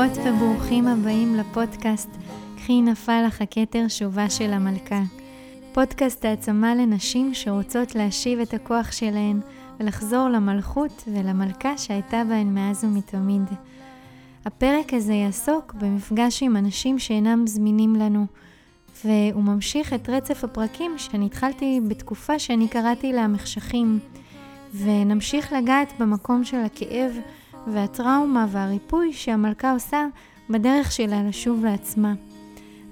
ברוכות וברוכים הבאים לפודקאסט "קחי נפל לך הכתר שובה של המלכה". פודקאסט העצמה לנשים שרוצות להשיב את הכוח שלהן ולחזור למלכות ולמלכה שהייתה בהן מאז ומתמיד. הפרק הזה יעסוק במפגש עם אנשים שאינם זמינים לנו, והוא ממשיך את רצף הפרקים שאני התחלתי בתקופה שאני קראתי לה מחשכים, ונמשיך לגעת במקום של הכאב והטראומה והריפוי שהמלכה עושה בדרך שלה לשוב לעצמה.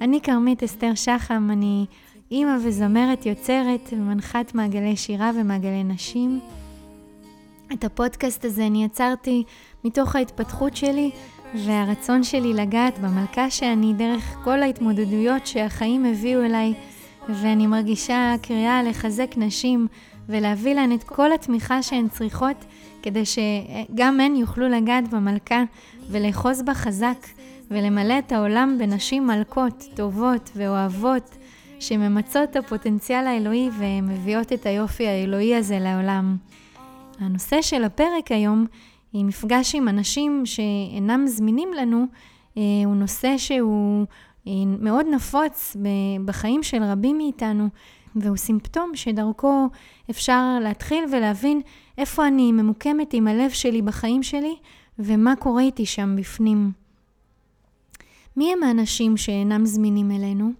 אני כרמית אסתר שחם, אני אימא וזמרת יוצרת ומנחת מעגלי שירה ומעגלי נשים. את הפודקאסט הזה אני יצרתי מתוך ההתפתחות שלי והרצון שלי לגעת במלכה שאני דרך כל ההתמודדויות שהחיים הביאו אליי, ואני מרגישה קריאה לחזק נשים ולהביא להן את כל התמיכה שהן צריכות, כדי שגם הן יוכלו לגעת במלכה ולאחוז בה חזק, ולמלא את העולם בנשים מלכות, טובות ואוהבות, שממצות את הפוטנציאל האלוהי ומביאות את היופי האלוהי הזה לעולם. הנושא של הפרק היום היא מפגש עם אנשים שאינם זמינים לנו, אה, הוא נושא שהוא אה, מאוד נפוץ בחיים של רבים מאיתנו, והוא סימפטום שדרכו אפשר להתחיל ולהבין איפה אני ממוקמת עם הלב שלי בחיים שלי ומה קורה איתי שם בפנים. מי הם האנשים שאינם זמינים אלינו?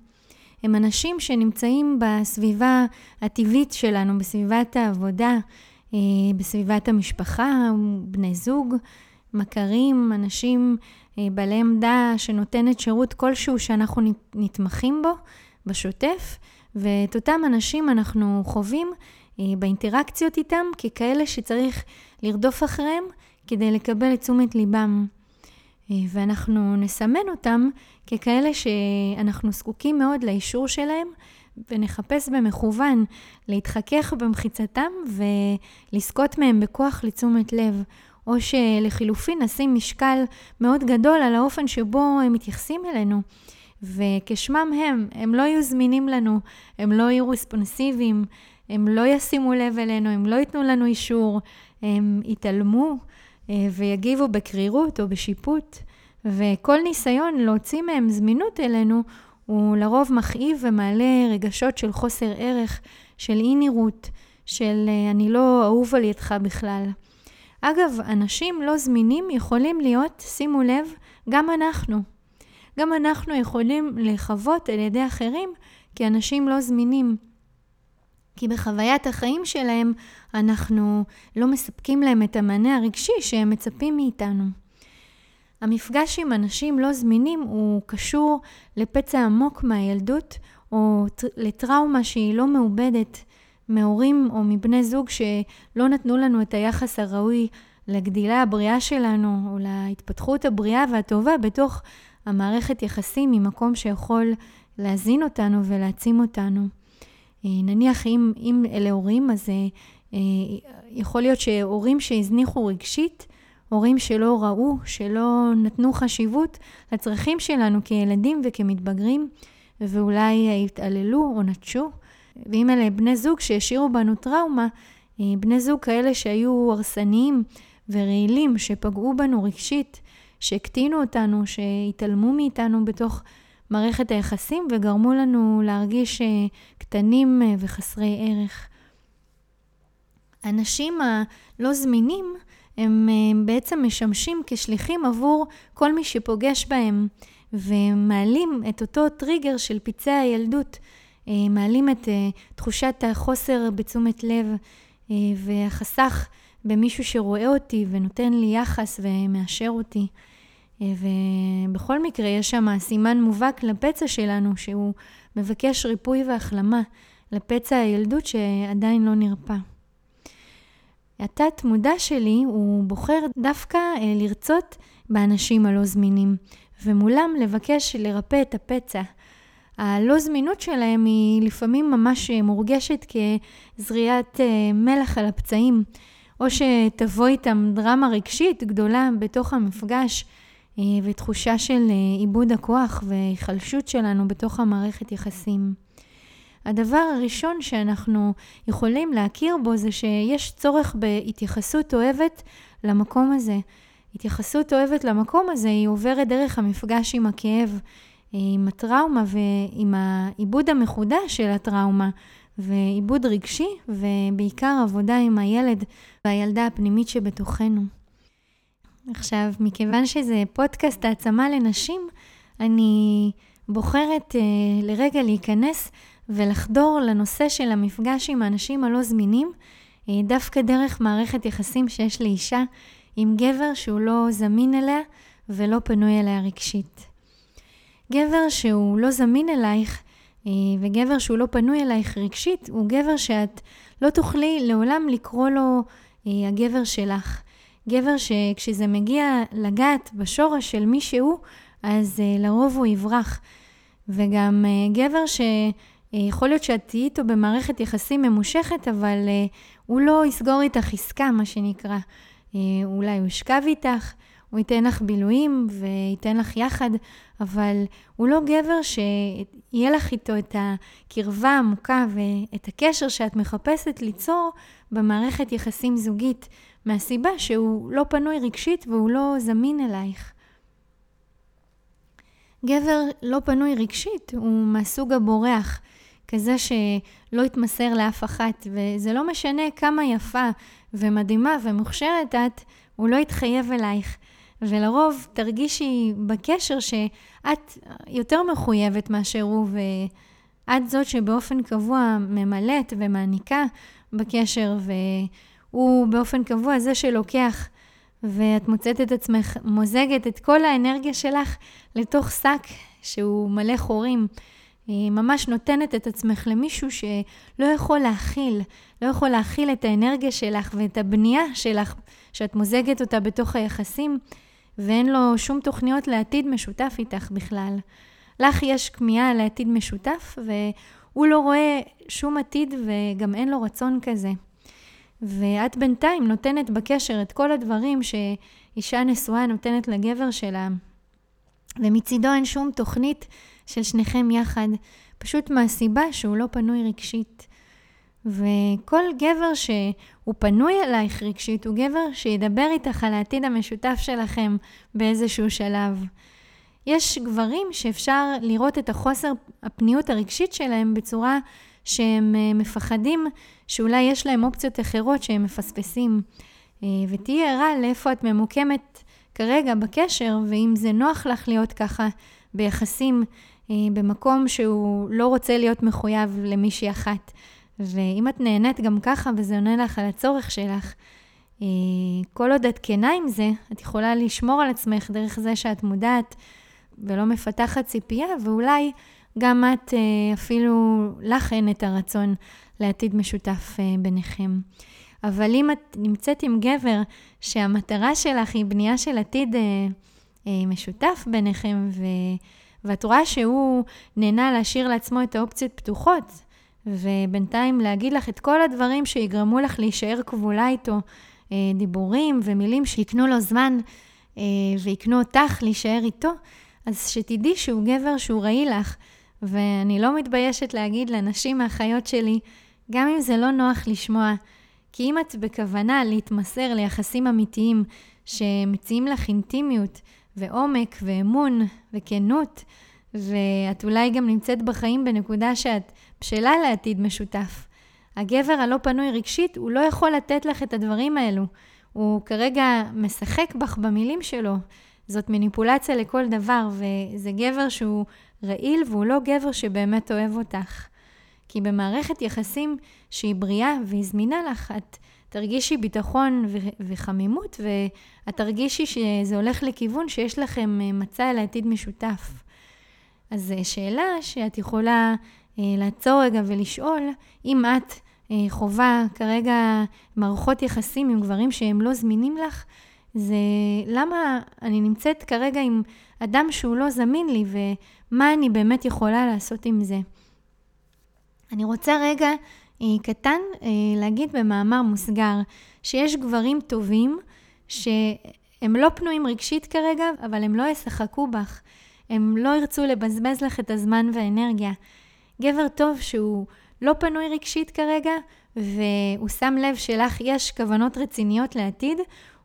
הם אנשים שנמצאים בסביבה הטבעית שלנו, בסביבת העבודה, אה, בסביבת המשפחה, בני זוג, מכרים, אנשים אה, בעלי עמדה שנותנת שירות כלשהו שאנחנו נתמכים בו בשוטף, ואת אותם אנשים אנחנו חווים באינטראקציות איתם ככאלה שצריך לרדוף אחריהם כדי לקבל את תשומת ליבם. ואנחנו נסמן אותם ככאלה שאנחנו זקוקים מאוד לאישור שלהם ונחפש במכוון להתחכך במחיצתם ולזכות מהם בכוח לתשומת לב, או שלחילופין נשים משקל מאוד גדול על האופן שבו הם מתייחסים אלינו. וכשמם הם, הם לא יהיו זמינים לנו, הם לא יהיו רספונסיביים, הם לא ישימו לב אלינו, הם לא ייתנו לנו אישור, הם יתעלמו אה, ויגיבו בקרירות או בשיפוט. וכל ניסיון להוציא מהם זמינות אלינו הוא לרוב מכאיב ומעלה רגשות של חוסר ערך, של אי נראות, של אה, אני לא אהוב על ידך בכלל. אגב, אנשים לא זמינים יכולים להיות, שימו לב, גם אנחנו. גם אנחנו יכולים לחוות על ידי אחרים כאנשים לא זמינים. כי בחוויית החיים שלהם אנחנו לא מספקים להם את המענה הרגשי שהם מצפים מאיתנו. המפגש עם אנשים לא זמינים הוא קשור לפצע עמוק מהילדות, או לטראומה שהיא לא מעובדת מהורים או מבני זוג שלא נתנו לנו את היחס הראוי לגדילה הבריאה שלנו, או להתפתחות הבריאה והטובה בתוך המערכת יחסים ממקום שיכול להזין אותנו ולהעצים אותנו. אה, נניח אם, אם אלה הורים, אז אה, יכול להיות שהורים שהזניחו רגשית, הורים שלא ראו, שלא נתנו חשיבות לצרכים שלנו כילדים וכמתבגרים, ואולי התעללו או נטשו. ואם אלה בני זוג שהשאירו בנו טראומה, אה, בני זוג כאלה שהיו הרסניים ורעילים, שפגעו בנו רגשית, שהקטינו אותנו, שהתעלמו מאיתנו בתוך מערכת היחסים וגרמו לנו להרגיש אה, קטנים אה, וחסרי ערך. האנשים הלא זמינים הם אה, בעצם משמשים כשליחים עבור כל מי שפוגש בהם, ומעלים את אותו טריגר של פצעי הילדות, מעלים את תחושת החוסר בתשומת לב והחסך במישהו שרואה אותי ונותן לי יחס ומאשר אותי. ובכל מקרה יש שם סימן מובהק לפצע שלנו, שהוא מבקש ריפוי והחלמה לפצע הילדות שעדיין לא נרפא. התת מודע שלי הוא בוחר דווקא אה, לרצות באנשים הלא זמינים, ומולם לבקש לרפא את הפצע. הלא זמינות שלהם היא לפעמים ממש מורגשת כזריעת אה, מלח על הפצעים, או שתבוא איתם דרמה רגשית גדולה בתוך המפגש, אה, ותחושה של איבוד הכוח והיחלשות שלנו בתוך המערכת יחסים. הדבר הראשון שאנחנו יכולים להכיר בו זה שיש צורך בהתייחסות אוהבת למקום הזה. התייחסות אוהבת למקום הזה, היא עוברת דרך המפגש עם הכאב, עם הטראומה ועם העיבוד המחודש של הטראומה, ועיבוד רגשי, ובעיקר עבודה עם הילד והילדה הפנימית שבתוכנו. עכשיו, מכיוון שזה פודקאסט העצמה לנשים, אני בוחרת uh, לרגע להיכנס ולחדור לנושא של המפגש עם האנשים הלא זמינים, uh, דווקא דרך מערכת יחסים שיש לאישה עם גבר שהוא לא זמין אליה ולא פנוי אליה רגשית. גבר שהוא לא זמין אלייך uh, וגבר שהוא לא פנוי אלייך רגשית, הוא גבר שאת לא תוכלי לעולם לקרוא לו uh, הגבר שלך. גבר שכשזה מגיע לגעת בשורש של מי שהוא, אז uh, לרוב הוא יברח. וגם uh, גבר שיכול להיות שאת תהיי איתו במערכת יחסים ממושכת, אבל הוא לא יסגור איתך עסקה, מה שנקרא. אולי הוא ישכב איתך, הוא ייתן לך בילויים וייתן לך יחד, אבל הוא לא גבר שיהיה לך איתו את הקרבה העמוקה ואת הקשר שאת מחפשת ליצור במערכת יחסים זוגית, מהסיבה שהוא לא פנוי רגשית והוא לא זמין אלייך. גבר לא פנוי רגשית הוא מהסוג הבורח, כזה שלא יתמסר לאף אחת, וזה לא משנה כמה יפה ומדהימה ומוכשרת את, הוא לא יתחייב אלייך. ולרוב תרגישי בקשר שאת יותר מחויבת מאשר הוא, ואת זאת שבאופן קבוע ממלאת ומעניקה בקשר, והוא באופן קבוע זה שלוקח, ואת מוצאת את עצמך מוזגת את כל האנרגיה שלך לתוך שק שהוא מלא חורים. היא ממש נותנת את עצמך למישהו שלא יכול להכיל, לא יכול להכיל את האנרגיה שלך ואת הבנייה שלך, שאת מוזגת אותה בתוך היחסים. ואין לו שום תוכניות לעתיד משותף איתך בכלל. לך יש כמיהה לעתיד משותף, והוא לא רואה שום עתיד וגם אין לו רצון כזה. ואת בינתיים נותנת בקשר את כל הדברים שאישה נשואה נותנת לגבר שלה, ומצידו אין שום תוכנית של שניכם יחד, פשוט מהסיבה שהוא לא פנוי רגשית. וכל גבר שהוא פנוי אלייך רגשית, הוא גבר שידבר איתך על העתיד המשותף שלכם באיזשהו שלב. יש גברים שאפשר לראות את החוסר הפניות הרגשית שלהם בצורה שהם אה, מפחדים שאולי יש להם אופציות אחרות שהם מפספסים. אה, ותהיי ערה לאיפה את ממוקמת כרגע בקשר, ואם זה נוח לך להיות ככה ביחסים אה, במקום שהוא לא רוצה להיות מחויב למישהי אחת. ואם את נהנית גם ככה וזה עונה לך על הצורך שלך, אה, כל עוד את כנה עם זה, את יכולה לשמור על עצמך דרך זה שאת מודעת ולא מפתחת ציפייה, ואולי גם את אה, אפילו לך אין את הרצון לעתיד משותף אה, ביניכם. אבל אם את נמצאת עם גבר שהמטרה שלך היא בנייה של עתיד משותף ביניכם, ו... ואת רואה שהוא נהנה להשאיר לעצמו את האופציות פתוחות, ובינתיים להגיד לך את כל הדברים שיגרמו לך להישאר כבולה איתו, אה, דיבורים ומילים שיקנו לו זמן אה, ויקנו אותך להישאר איתו, אז שתדעי שהוא גבר שהוא רעי לך. ואני לא מתביישת להגיד לנשים האחיות שלי, גם אם זה לא נוח לשמוע, כי אם את בכוונה להתמסר ליחסים אמיתיים שמציעים לך אינטימיות ועומק ואמון וכנות, ואת אולי גם נמצאת בחיים בנקודה שאת בשלה לעתיד משותף. הגבר הלא פנוי רגשית, הוא לא יכול לתת לך את הדברים האלו. הוא כרגע משחק בך במילים שלו. זאת מניפולציה לכל דבר, וזה גבר שהוא רעיל והוא לא גבר שבאמת אוהב אותך. כי במערכת יחסים שהיא בריאה והיא זמינה לך, את תרגישי ביטחון ו- וחמימות, ואת תרגישי שזה הולך לכיוון שיש לכם אה, מצע אל העתיד משותף. אז זו שאלה שאת יכולה אה, לעצור רגע ולשאול, אם את אה, חווה כרגע מערכות יחסים עם גברים שהם לא זמינים לך, זה למה אני נמצאת כרגע עם אדם שהוא לא זמין לי, ומה אני באמת יכולה לעשות עם זה. אני רוצה רגע אה, קטן להגיד במאמר מוסגר, שיש גברים טובים שהם לא פנויים רגשית כרגע, אבל הם לא ישחקו בך. הם לא ירצו לבזבז לך את הזמן והאנרגיה. גבר טוב שהוא לא פנוי רגשית כרגע, והוא שם לב שלך יש כוונות רציניות לעתיד,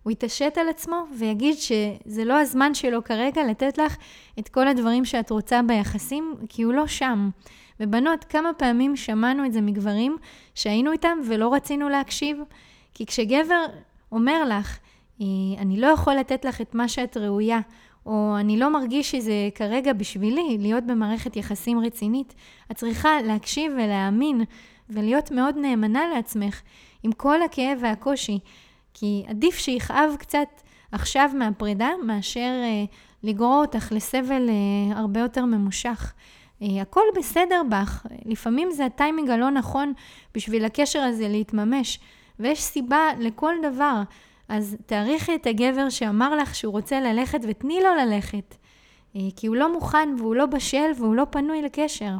הוא יתעשת על עצמו ויגיד שזה לא הזמן שלו כרגע לתת לך את כל הדברים שאת רוצה ביחסים, כי הוא לא שם. ובנות, כמה פעמים שמענו את זה מגברים שהיינו איתם ולא רצינו להקשיב? כי כשגבר אומר לך, אה, אני לא יכול לתת לך את מה שאת ראויה, או אני לא מרגיש שזה כרגע בשבילי להיות במערכת יחסים רצינית, את צריכה להקשיב ולהאמין ולהיות מאוד נאמנה לעצמך עם כל הכאב והקושי, כי עדיף שיכאב קצת עכשיו מהפרידה מאשר אה, לגרור אותך לסבל אה, הרבה יותר ממושך. אה, הכל בסדר בך, לפעמים זה הטיימינג הלא נכון בשביל הקשר הזה להתממש, ויש סיבה לכל דבר. אז תעריכי את הגבר שאמר לך שהוא רוצה ללכת ותני לו ללכת. אה, כי הוא לא מוכן והוא לא בשל והוא לא פנוי לקשר.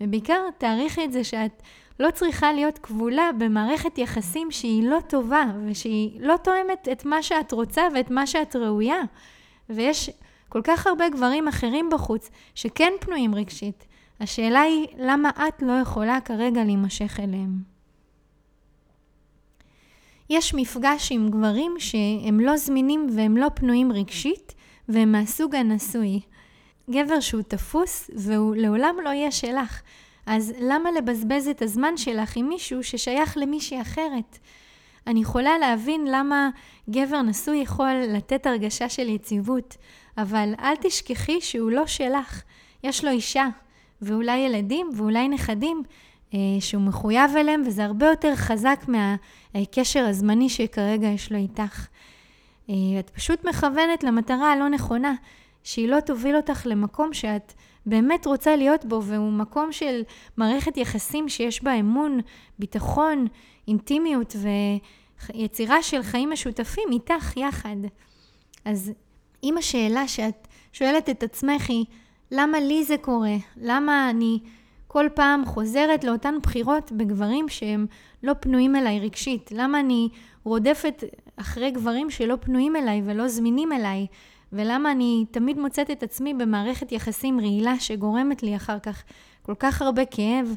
ובעיקר תעריכי את זה שאת לא צריכה להיות כבולה במערכת יחסים שהיא לא טובה ושהיא לא תואמת את מה שאת רוצה ואת מה שאת ראויה. ויש כל כך הרבה גברים אחרים בחוץ שכן פנויים רגשית. השאלה היא למה את לא יכולה כרגע להימשך אליהם. יש מפגש עם גברים שהם לא זמינים והם לא פנויים רגשית, והם מהסוג הנשוי. גבר שהוא תפוס והוא לעולם לא יהיה שלך. אז למה לבזבז את הזמן שלך עם מישהו ששייך למישהי אחרת? אני יכולה להבין למה גבר נשוי יכול לתת הרגשה של יציבות, אבל אל תשכחי שהוא לא שלך. יש לו אישה, ואולי ילדים, ואולי נכדים, אה, שהוא מחויב אליהם, וזה הרבה יותר חזק מהקשר הזמני שכרגע יש לו איתך. אה, את פשוט מכוונת למטרה הלא נכונה, שהיא לא תוביל אותך למקום שאת באמת רוצה להיות בו, והוא מקום של מערכת יחסים שיש בה אמון, ביטחון, אינטימיות ויצירה של חיים משותפים איתך יחד. אז אם השאלה שאת שואלת את עצמך היא, למה לי זה קורה? למה אני כל פעם חוזרת לאותן בחירות בגברים שהם לא פנויים אליי רגשית? למה אני רודפת אחרי גברים שלא פנויים אליי ולא זמינים אליי? ולמה אני תמיד מוצאת את עצמי במערכת יחסים רעילה שגורמת לי אחר כך כל כך הרבה כאב?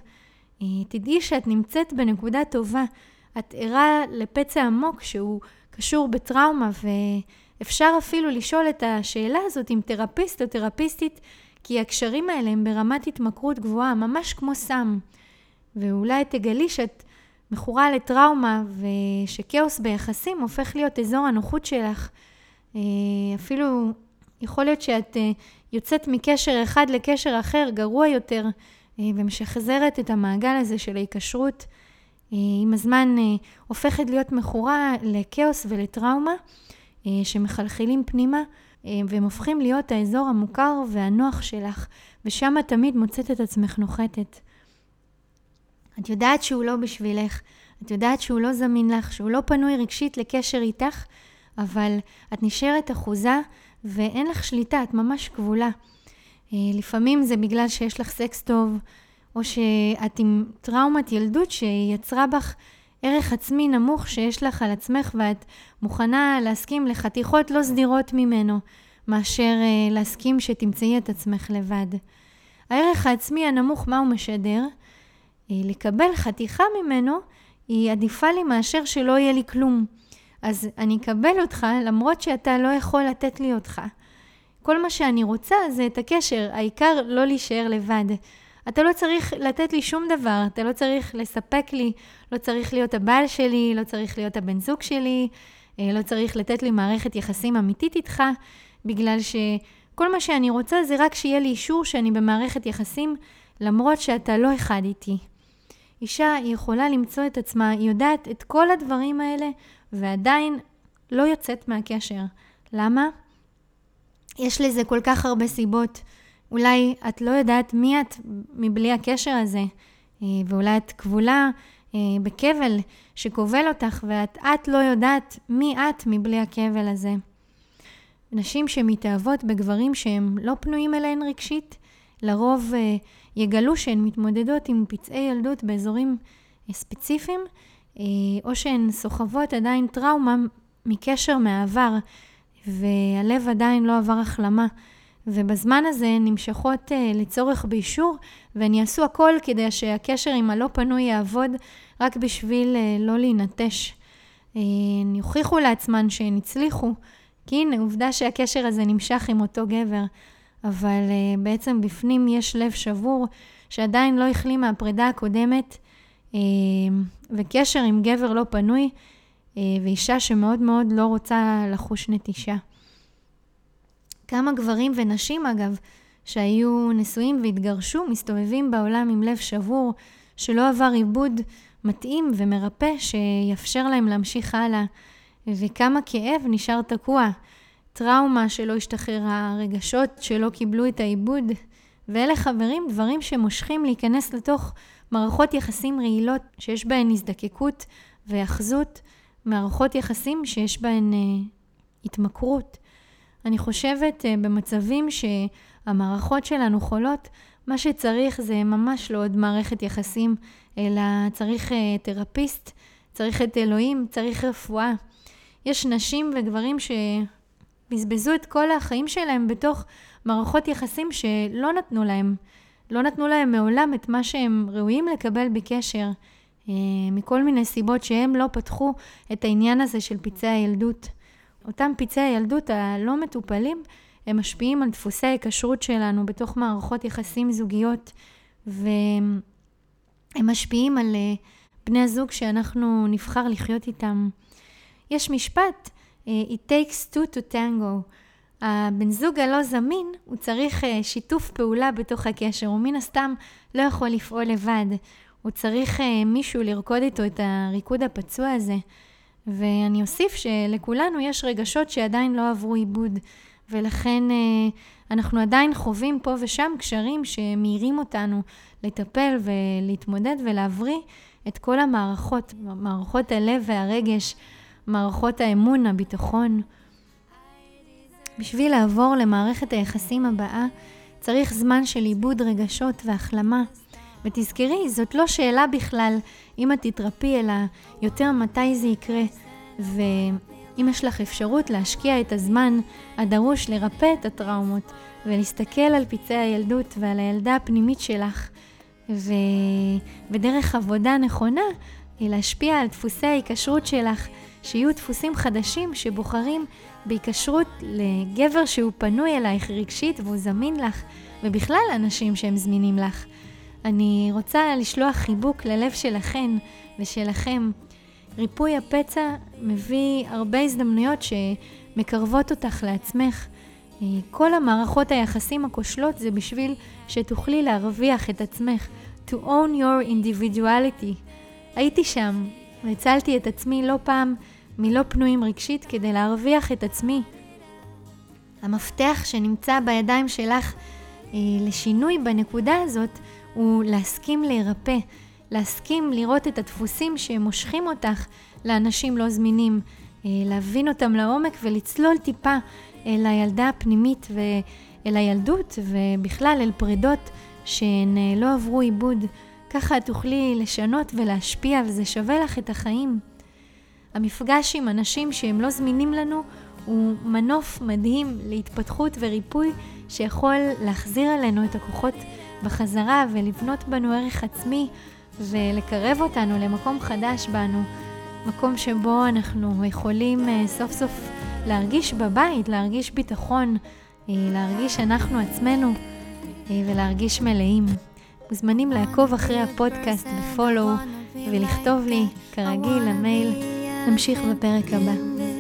אה, תדעי שאת נמצאת בנקודה טובה. את ערה לפצע עמוק שהוא קשור בטראומה, ואפשר אפילו לשאול את השאלה הזאת עם תרפיסט או תרפיסטית כי הקשרים האלה הם ברמת התמכרות גבוהה, ממש כמו סם. ואולי תגלי שאת מכורה לטראומה ושכאוס ביחסים הופך להיות אזור הנוחות שלך. אה, אפילו יכול להיות שאת אה, יוצאת מקשר אחד לקשר אחר, גרוע יותר, אה, ומשחזרת את המעגל הזה של ההיקשרות. עם הזמן הופכת להיות מכורה לכאוס ולטראומה שמחלחלים פנימה. והם הופכים להיות האזור המוכר והנוח שלך, ושם את תמיד מוצאת את עצמך נוחתת. את יודעת שהוא לא בשבילך, את יודעת שהוא לא זמין לך, שהוא לא פנוי רגשית לקשר איתך, אבל את נשארת אחוזה ואין לך שליטה, את ממש כבולה. אה, לפעמים זה בגלל שיש לך סקס טוב, או שאת עם טראומת ילדות שיצרה בך ערך עצמי נמוך שיש לך על עצמך ואת מוכנה להסכים לחתיכות לא סדירות ממנו, מאשר uh, להסכים שתמצאי את עצמך לבד. הערך העצמי הנמוך, מה הוא משדר? Uh, לקבל חתיכה ממנו היא עדיפה לי מאשר שלא יהיה לי כלום. אז אני אקבל אותך למרות שאתה לא יכול לתת לי אותך. כל מה שאני רוצה זה את הקשר, העיקר לא להישאר לבד. אתה לא צריך לתת לי שום דבר, אתה לא צריך לספק לי, לא צריך להיות הבעל שלי, לא צריך להיות הבן זוג שלי, אה, לא צריך לתת לי מערכת יחסים אמיתית איתך, בגלל שכל מה שאני רוצה זה רק שיהיה לי אישור שאני במערכת יחסים, למרות שאתה לא אחד איתי. אישה יכולה למצוא את עצמה, היא יודעת את כל הדברים האלה, ועדיין לא יוצאת מהקשר. למה? יש לזה כל כך הרבה סיבות. אולי את לא יודעת מי את מבלי הקשר הזה, אה, ואולי את כבולה אה, בכבל שכובל אותך, ואת את לא יודעת מי את מבלי הכבל הזה. נשים שמתאהבות בגברים שהם לא פנויים אליהן רגשית, לרוב אה, יגלו שהן מתמודדות עם פצעי ילדות באזורים ספציפיים, או שהן סוחבות עדיין טראומה מקשר מהעבר, והלב עדיין לא עבר החלמה. ובזמן הזה הן נמשכות uh, לצורך באישור, והן יעשו הכל כדי שהקשר עם הלא פנוי יעבוד רק בשביל uh, לא להינטש. יוכיחו לעצמן שהן הצליחו, כי הנה, עובדה שהקשר הזה נמשך עם אותו גבר, אבל בעצם בפנים יש לב שבור שעדיין לא החלים מהפרידה הקודמת, וקשר עם גבר לא פנוי, ואישה שמאוד מאוד לא רוצה לחוש נטישה. כמה גברים ונשים, אגב, שהיו נשואים והתגרשו, מסתובבים בעולם עם לב שבור, שלא עבר עיבוד מתאים ומרפא שיאפשר להם להמשיך הלאה. וכמה כאב נשאר תקוע. טראומה שלא השתחררה, רגשות שלא קיבלו את העיבוד. ואלה חברים, דברים שמושכים להיכנס לתוך מערכות יחסים רעילות שיש בהן הזדקקות והאחזות, מערכות יחסים שיש בהן אה, התמכרות. אני חושבת אה, במצבים שהמערכות שלנו חולות, מה שצריך זה ממש לא עוד מערכת יחסים, אלא צריך אה, תרפיסט, צריך את אלוהים, צריך רפואה. יש נשים וגברים שבזבזו את כל החיים שלהם בתוך מערכות יחסים שלא נתנו להם, לא נתנו להם מעולם את מה שהם ראויים לקבל בקשר, אה, מכל מיני סיבות שהם לא פתחו את העניין הזה של פצעי הילדות. אותם פצעי הילדות הלא מטופלים, הם משפיעים על דפוסי ההיקשרות שלנו בתוך מערכות יחסים זוגיות, והם משפיעים על אה, בני הזוג שאנחנו נבחר לחיות איתם. יש משפט, אה, It takes two to tango. הבן זוג הלא זמין, הוא צריך אה, שיתוף פעולה בתוך הקשר, הוא מן הסתם לא יכול לפעול לבד. הוא צריך מישהו לרקוד איתו את הריקוד הפצוע הזה. ואני אוסיף שלכולנו יש רגשות שעדיין לא עברו עיבוד, ולכן אה, אנחנו עדיין חווים פה ושם קשרים שמאירים אותנו לטפל ולהתמודד ולהבריא את כל המערכות, מערכות הלב והרגש, מערכות האמון, הביטחון. בשביל לעבור למערכת היחסים הבאה, צריך זמן של עיבוד רגשות והחלמה. ותזכרי, זאת לא שאלה בכלל אם את תתרפי, אלא יותר מתי זה יקרה. ואם יש לך אפשרות להשקיע את הזמן הדרוש לרפא את הטראומות ולהסתכל על פצעי הילדות ועל הילדה הפנימית שלך, ו... ודרך עבודה נכונה, להשפיע על דפוסי ההיקשרות שלך, שיהיו דפוסים חדשים שבוחרים בהיקשרות לגבר שהוא פנוי אלייך רגשית והוא זמין לך, ובכלל אנשים שהם זמינים לך. אני רוצה לשלוח חיבוק ללב שלכן ושלכם. ריפוי הפצע מביא הרבה הזדמנויות שמקרבות אותך לעצמך. אה, כל המערכות היחסים הכושלות זה בשביל שתוכלי להרוויח את עצמך. To own your individuality. הייתי שם והצלתי את עצמי לא פעם מלא פנויים רגשית כדי להרוויח את עצמי. המפתח שנמצא בידיים שלך אה, לשינוי בנקודה הזאת הוא להסכים להירפא, להסכים לראות את הדפוסים שמושכים אותך לאנשים לא זמינים, אה, להבין אותם לעומק ולצלול טיפה אל הילדה הפנימית ואל הילדות ובכלל אל פרידות שהן אה, לא עברו עיבוד. ככה תוכלי לשנות ולהשפיע וזה שווה לך את החיים. המפגש עם אנשים שהם לא זמינים לנו הוא מנוף מדהים להתפתחות וריפוי שיכול להחזיר עלינו את הכוחות בחזרה ולבנות בנו ערך עצמי ולקרב אותנו למקום חדש בנו, מקום שבו אנחנו יכולים אה, סוף סוף להרגיש בבית, להרגיש ביטחון, אה, להרגיש אנחנו עצמנו אה, ולהרגיש מלאים. מוזמנים לעקוב אחרי הפודקאסט בפולו ולכתוב לי, כרגיל, למייל. נמשיך בפרק הבא.